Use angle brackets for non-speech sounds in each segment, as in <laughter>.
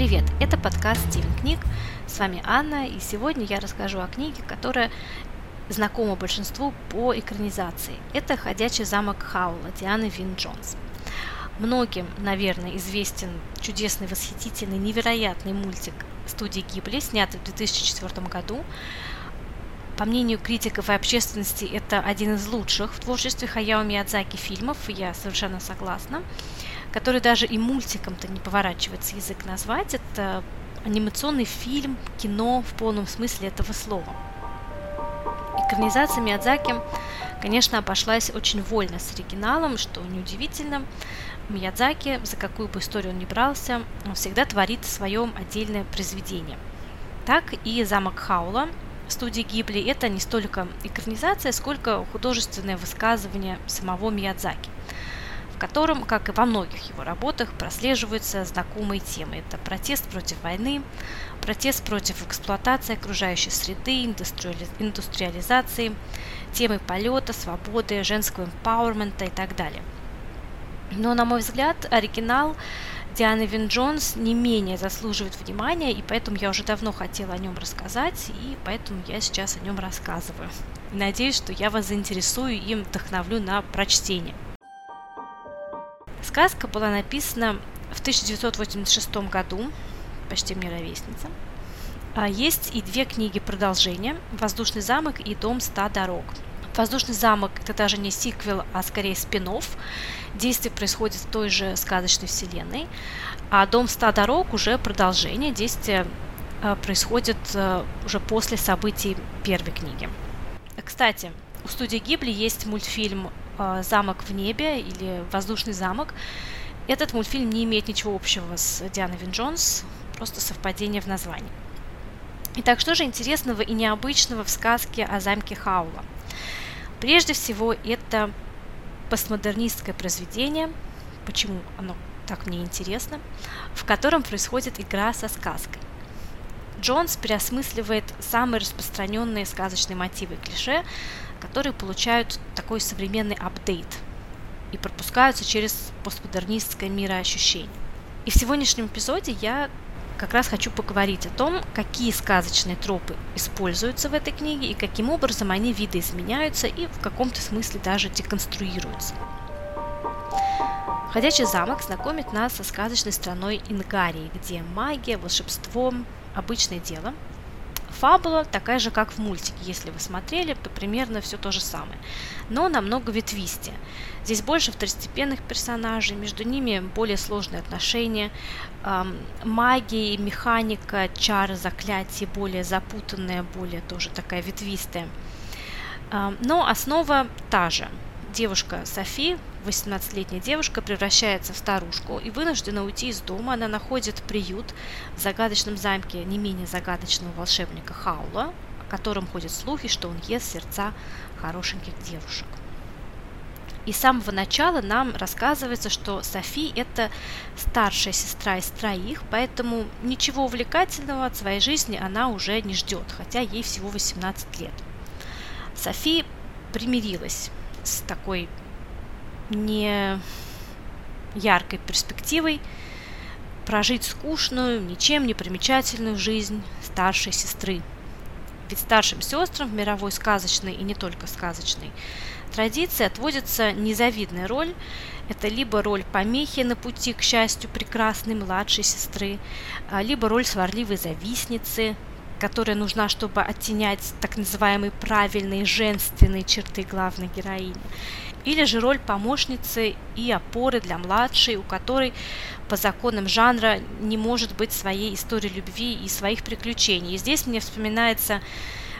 Привет, это подкаст Стивен Книг. С вами Анна, и сегодня я расскажу о книге, которая знакома большинству по экранизации. Это «Ходячий замок Хаула» Дианы Вин Джонс. Многим, наверное, известен чудесный, восхитительный, невероятный мультик студии Гибли, снятый в 2004 году. По мнению критиков и общественности, это один из лучших в творчестве Хаяо Миядзаки фильмов, я совершенно согласна который даже и мультиком-то не поворачивается язык назвать. Это анимационный фильм, кино в полном смысле этого слова. Экранизация Миядзаки, конечно, обошлась очень вольно с оригиналом, что неудивительно. Миядзаки, за какую бы историю он ни брался, он всегда творит свое отдельное произведение. Так и «Замок Хаула» студии Гибли – это не столько экранизация, сколько художественное высказывание самого Миядзаки котором, как и во многих его работах, прослеживаются знакомые темы. Это протест против войны, протест против эксплуатации окружающей среды, индустриализации, темы полета, свободы, женского эмпауэрмента и так далее. Но, на мой взгляд, оригинал Дианы Вин Джонс не менее заслуживает внимания, и поэтому я уже давно хотела о нем рассказать, и поэтому я сейчас о нем рассказываю. Надеюсь, что я вас заинтересую и вдохновлю на прочтение. Сказка была написана в 1986 году, почти мне ровесница. А есть и две книги продолжения «Воздушный замок» и «Дом ста дорог». «Воздушный замок» – это даже не сиквел, а скорее спин -офф. Действие происходит в той же сказочной вселенной. А «Дом ста дорог» уже продолжение. Действие а, происходит а, уже после событий первой книги. Кстати, у студии Гибли есть мультфильм «Замок в небе» или «Воздушный замок». Этот мультфильм не имеет ничего общего с Дианой Вин Джонс, просто совпадение в названии. Итак, что же интересного и необычного в сказке о замке Хаула? Прежде всего, это постмодернистское произведение, почему оно так мне интересно, в котором происходит игра со сказкой. Джонс переосмысливает самые распространенные сказочные мотивы и клише, которые получают такой современный апдейт и пропускаются через постмодернистское мироощущение. И в сегодняшнем эпизоде я как раз хочу поговорить о том, какие сказочные тропы используются в этой книге и каким образом они видоизменяются и в каком-то смысле даже деконструируются. Ходячий замок знакомит нас со сказочной страной Ингарии, где магия, волшебство – обычное дело – Фабула такая же, как в мультике, если вы смотрели, то примерно все то же самое, но намного ветвистее. Здесь больше второстепенных персонажей, между ними более сложные отношения, эм, магия, механика, чары, заклятия более запутанная, более тоже такая ветвистая. Эм, но основа та же. Девушка Софи 18-летняя девушка превращается в старушку и вынуждена уйти из дома. Она находит приют в загадочном замке не менее загадочного волшебника Хаула, о котором ходят слухи, что он ест сердца хорошеньких девушек. И с самого начала нам рассказывается, что Софи – это старшая сестра из троих, поэтому ничего увлекательного от своей жизни она уже не ждет, хотя ей всего 18 лет. Софи примирилась с такой не яркой перспективой прожить скучную, ничем не примечательную жизнь старшей сестры. Ведь старшим сестрам в мировой сказочной и не только сказочной традиции отводится незавидная роль. Это либо роль помехи на пути к счастью прекрасной младшей сестры, а, либо роль сварливой завистницы, которая нужна, чтобы оттенять так называемые правильные женственные черты главной героини или же роль помощницы и опоры для младшей, у которой по законам жанра не может быть своей истории любви и своих приключений. И здесь мне вспоминается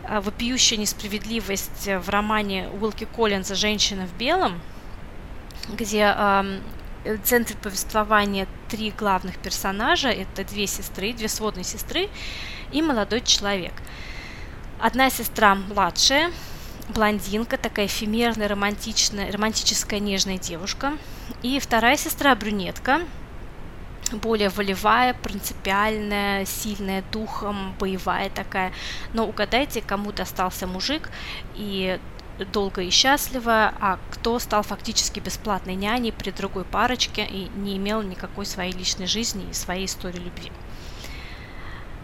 а, вопиющая несправедливость в романе Уилки Коллинза «Женщина в белом», где э, в центре повествования три главных персонажа. Это две сестры, две сводные сестры и молодой человек. Одна сестра младшая, блондинка, такая эфемерная, романтичная, романтическая, нежная девушка. И вторая сестра брюнетка, более волевая, принципиальная, сильная духом, боевая такая. Но угадайте, кому достался мужик и долго и счастливо, а кто стал фактически бесплатной няней при другой парочке и не имел никакой своей личной жизни и своей истории любви.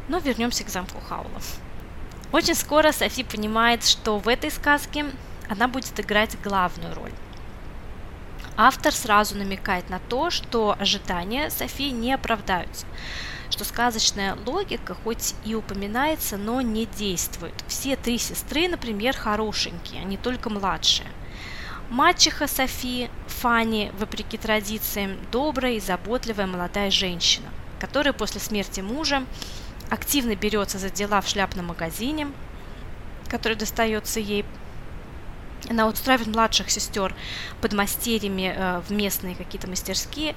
Но вернемся к замку Хаула. Очень скоро Софи понимает, что в этой сказке она будет играть главную роль. Автор сразу намекает на то, что ожидания Софии не оправдаются, что сказочная логика хоть и упоминается, но не действует. Все три сестры, например, хорошенькие, не только младшие. Мачеха Софии, Фанни, вопреки традициям, добрая и заботливая молодая женщина, которая после смерти мужа активно берется за дела в шляпном магазине, который достается ей. Она устраивает младших сестер под мастерьями э, в местные какие-то мастерские.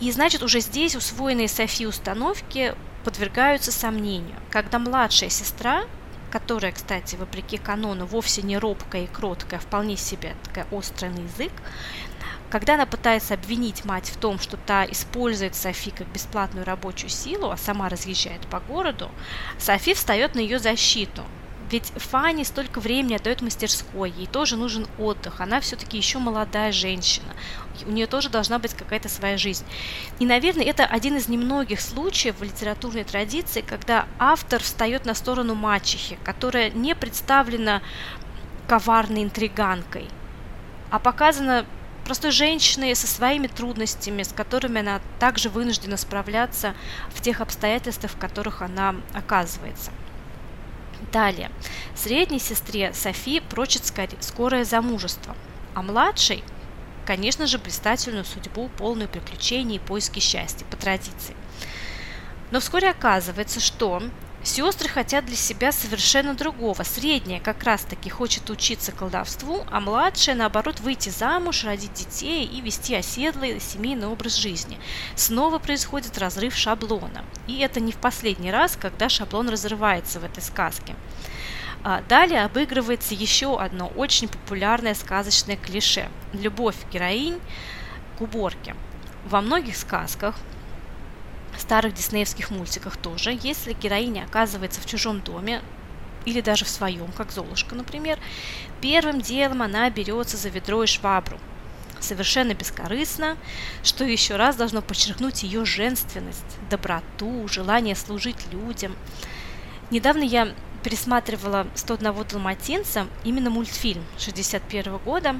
И значит, уже здесь усвоенные Софи установки подвергаются сомнению. Когда младшая сестра, которая, кстати, вопреки канону, вовсе не робкая и кроткая, а вполне себе такая острый язык, когда она пытается обвинить мать в том, что та использует Софи как бесплатную рабочую силу, а сама разъезжает по городу, Софи встает на ее защиту. Ведь Фанни столько времени отдает мастерской, ей тоже нужен отдых, она все-таки еще молодая женщина, у нее тоже должна быть какая-то своя жизнь. И, наверное, это один из немногих случаев в литературной традиции, когда автор встает на сторону мачехи, которая не представлена коварной интриганкой, а показана простой женщиной со своими трудностями, с которыми она также вынуждена справляться в тех обстоятельствах, в которых она оказывается. Далее. Средней сестре Софи прочит скорое замужество, а младшей, конечно же, блистательную судьбу, полную приключений и поиски счастья, по традиции. Но вскоре оказывается, что Сестры хотят для себя совершенно другого. Средняя как раз-таки хочет учиться колдовству, а младшая, наоборот, выйти замуж, родить детей и вести оседлый семейный образ жизни. Снова происходит разрыв шаблона. И это не в последний раз, когда шаблон разрывается в этой сказке. А далее обыгрывается еще одно очень популярное сказочное клише – любовь героинь к уборке. Во многих сказках старых диснеевских мультиках тоже, если героиня оказывается в чужом доме, или даже в своем, как Золушка, например, первым делом она берется за ведро и швабру. Совершенно бескорыстно, что еще раз должно подчеркнуть ее женственность, доброту, желание служить людям. Недавно я пересматривала «101 далматинца», именно мультфильм 61 года,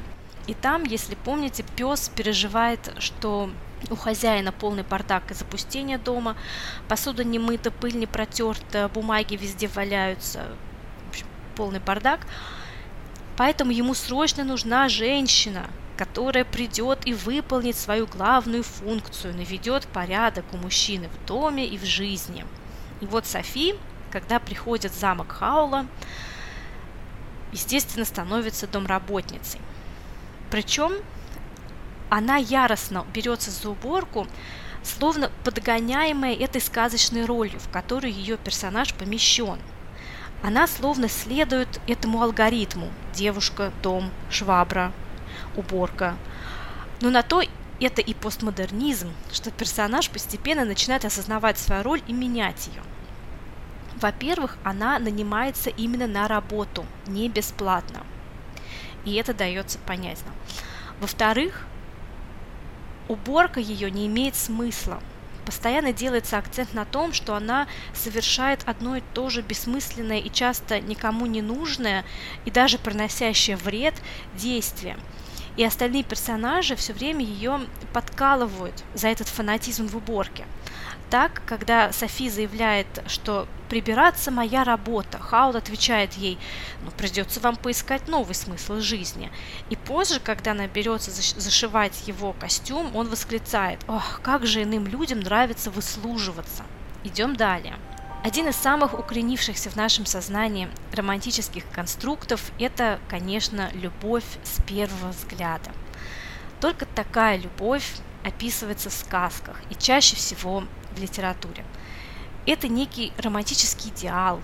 и там, если помните, пес переживает, что у хозяина полный бардак и запустение дома, посуда не мыта, пыль не протерта, бумаги везде валяются, в общем, полный бардак. Поэтому ему срочно нужна женщина, которая придет и выполнит свою главную функцию, наведет порядок у мужчины в доме и в жизни. И вот Софи, когда приходит в замок Хаула, естественно, становится домработницей. Причем она яростно берется за уборку, словно подгоняемая этой сказочной ролью, в которую ее персонаж помещен. Она словно следует этому алгоритму – девушка, дом, швабра, уборка. Но на то это и постмодернизм, что персонаж постепенно начинает осознавать свою роль и менять ее. Во-первых, она нанимается именно на работу, не бесплатно. И это дается понятно. Во-вторых, уборка ее не имеет смысла. Постоянно делается акцент на том, что она совершает одно и то же бессмысленное и часто никому не нужное и даже приносящее вред действие. И остальные персонажи все время ее подкалывают за этот фанатизм в уборке. Так, когда Софи заявляет, что прибираться моя работа, Хаул отвечает ей, ну придется вам поискать новый смысл жизни. И позже, когда она берется зашивать его костюм, он восклицает, ох, как же иным людям нравится выслуживаться. Идем далее. Один из самых укоренившихся в нашем сознании романтических конструктов – это, конечно, любовь с первого взгляда. Только такая любовь описывается в сказках и чаще всего литературе. Это некий романтический идеал,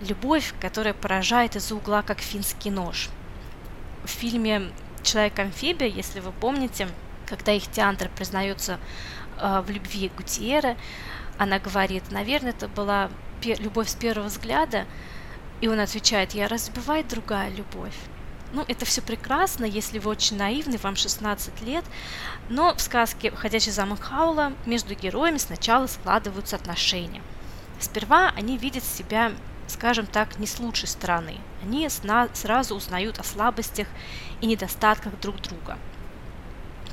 любовь, которая поражает из-за угла, как финский нож. В фильме «Человек-амфибия», если вы помните, когда их театр признается э, в любви Гутиера, она говорит, наверное, это была любовь с первого взгляда, и он отвечает, я разбивает другая любовь. Ну, это все прекрасно, если вы очень наивны, вам 16 лет, но в сказке «Ходячий замок Хаула» между героями сначала складываются отношения. Сперва они видят себя, скажем так, не с лучшей стороны. Они сразу узнают о слабостях и недостатках друг друга.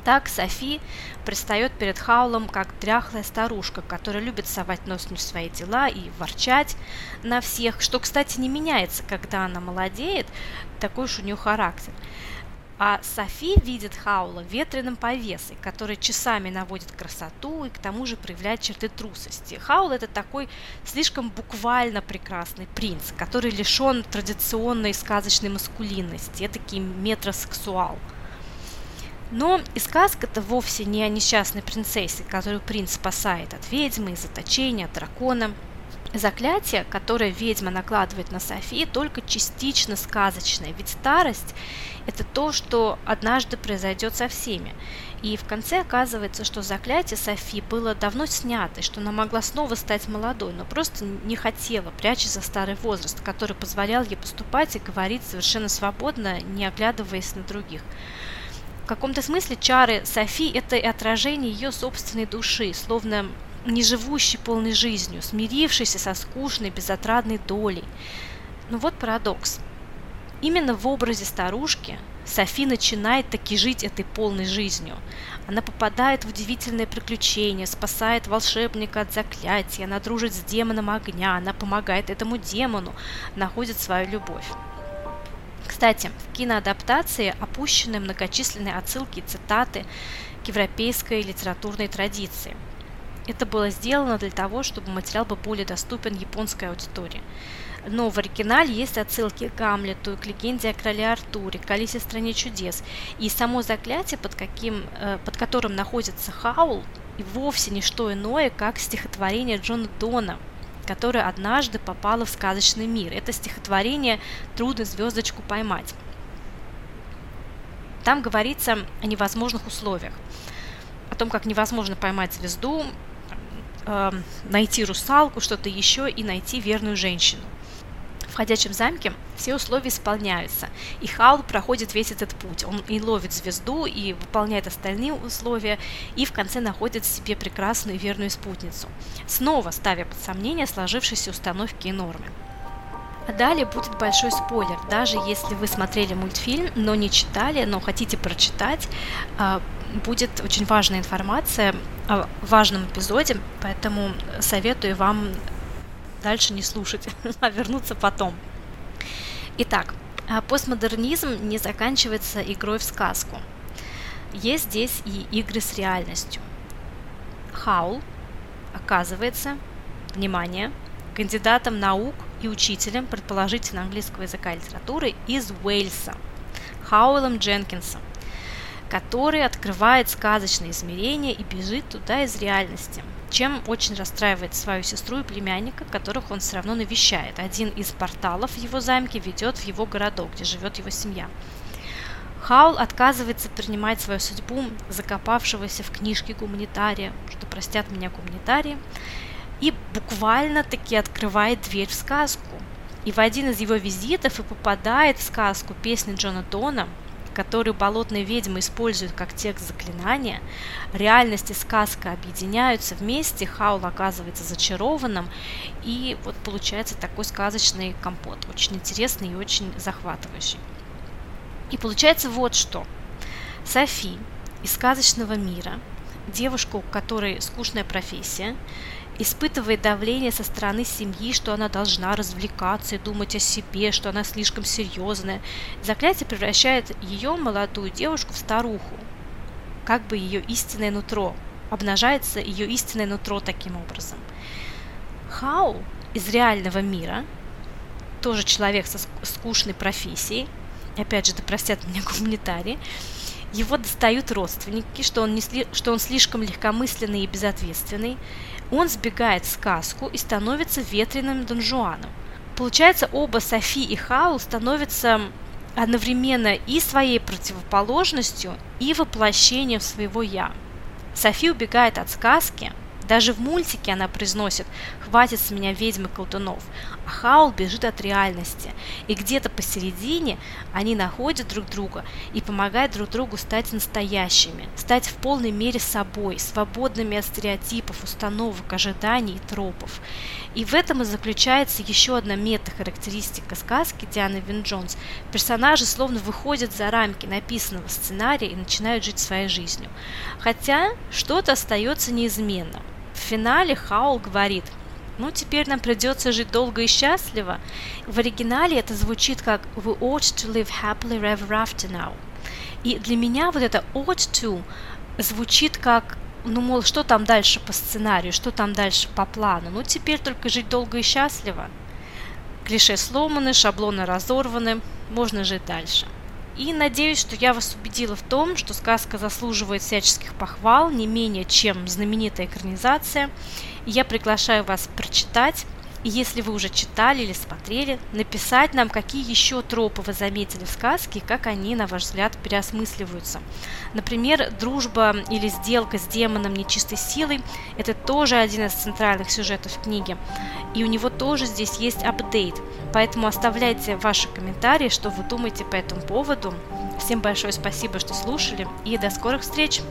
Так Софи предстает перед Хаулом как дряхлая старушка, которая любит совать нос не в свои дела и ворчать на всех, что, кстати, не меняется, когда она молодеет, такой уж у нее характер. А Софи видит Хаула ветреным повесой, который часами наводит красоту и к тому же проявляет черты трусости. Хаул это такой слишком буквально прекрасный принц, который лишен традиционной сказочной маскулинности, это метросексуал. Но и сказка-то вовсе не о несчастной принцессе, которую принц спасает от ведьмы, из заточения, от дракона – Заклятие, которое ведьма накладывает на Софи, только частично сказочное, ведь старость – это то, что однажды произойдет со всеми. И в конце оказывается, что заклятие Софи было давно снято, и что она могла снова стать молодой, но просто не хотела, прячась за старый возраст, который позволял ей поступать и говорить совершенно свободно, не оглядываясь на других. В каком-то смысле чары Софи – это и отражение ее собственной души, словно не живущий полной жизнью, смирившийся со скучной, безотрадной долей. Но вот парадокс. Именно в образе старушки Софи начинает таки жить этой полной жизнью. Она попадает в удивительное приключение, спасает волшебника от заклятия, она дружит с демоном огня, она помогает этому демону, находит свою любовь. Кстати, в киноадаптации опущены многочисленные отсылки и цитаты к европейской литературной традиции – это было сделано для того, чтобы материал был более доступен японской аудитории. Но в оригинале есть отсылки к Гамлету, к легенде о короле Артуре, к Алисе в стране чудес. И само заклятие, под, каким, э, под которым находится Хаул, и вовсе не что иное, как стихотворение Джона Дона, которое однажды попало в сказочный мир. Это стихотворение «Трудно звездочку поймать». Там говорится о невозможных условиях о том, как невозможно поймать звезду, э, найти русалку, что-то еще и найти верную женщину. В ходячем замке все условия исполняются, и Хаул проходит весь этот путь. Он и ловит звезду, и выполняет остальные условия, и в конце находит себе прекрасную и верную спутницу, снова ставя под сомнение сложившиеся установки и нормы. Далее будет большой спойлер. Даже если вы смотрели мультфильм, но не читали, но хотите прочитать, а, будет очень важная информация о важном эпизоде, поэтому советую вам дальше не слушать, <laughs> а вернуться потом. Итак, а постмодернизм не заканчивается игрой в сказку. Есть здесь и игры с реальностью. Хаул оказывается, внимание, кандидатом наук и учителем, предположительно английского языка и литературы, из Уэльса, Хауэлом Дженкинсом который открывает сказочные измерения и бежит туда из реальности, чем очень расстраивает свою сестру и племянника, которых он все равно навещает. Один из порталов в его замке ведет в его городок, где живет его семья. Хаул отказывается принимать свою судьбу закопавшегося в книжке гуманитария, что простят меня гуманитарии, и буквально таки открывает дверь в сказку. И в один из его визитов и попадает в сказку песни Джона Дона – которую болотные ведьмы используют как текст заклинания, реальность и сказка объединяются вместе, Хаул оказывается зачарованным, и вот получается такой сказочный компот, очень интересный и очень захватывающий. И получается вот что. Софи из сказочного мира, девушка, у которой скучная профессия, испытывает давление со стороны семьи, что она должна развлекаться и думать о себе, что она слишком серьезная. Заклятие превращает ее, молодую девушку, в старуху, как бы ее истинное нутро. Обнажается ее истинное нутро таким образом. Хау из реального мира, тоже человек со скучной профессией, опять же, да простят меня гуманитарии, его достают родственники, что он, не сли, что он слишком легкомысленный и безответственный, он сбегает в сказку и становится ветреным донжуаном. Получается, оба Софи и Хаул становятся одновременно и своей противоположностью, и воплощением своего «я». Софи убегает от сказки, Даже в мультике она произносит «хватит с меня ведьмы колдунов», а Хаул бежит от реальности. И где-то посередине они находят друг друга и помогают друг другу стать настоящими, стать в полной мере собой, свободными от стереотипов, установок, ожиданий и тропов. И в этом и заключается еще одна мета-характеристика сказки Дианы Вин Джонс. Персонажи словно выходят за рамки написанного сценария и начинают жить своей жизнью. Хотя что-то остается неизменно. В финале Хаул говорит ну, теперь нам придется жить долго и счастливо. В оригинале это звучит как We ought to live happily ever after now. И для меня вот это ought to звучит как ну, мол, что там дальше по сценарию, что там дальше по плану. Ну, теперь только жить долго и счастливо. Клише сломаны, шаблоны разорваны, можно жить дальше. И надеюсь, что я вас убедила в том, что сказка заслуживает всяческих похвал, не менее чем знаменитая экранизация. И я приглашаю вас прочитать и если вы уже читали или смотрели, написать нам, какие еще тропы вы заметили в сказке, как они, на ваш взгляд, переосмысливаются. Например, дружба или сделка с демоном нечистой силой – это тоже один из центральных сюжетов книги. И у него тоже здесь есть апдейт. Поэтому оставляйте ваши комментарии, что вы думаете по этому поводу. Всем большое спасибо, что слушали, и до скорых встреч!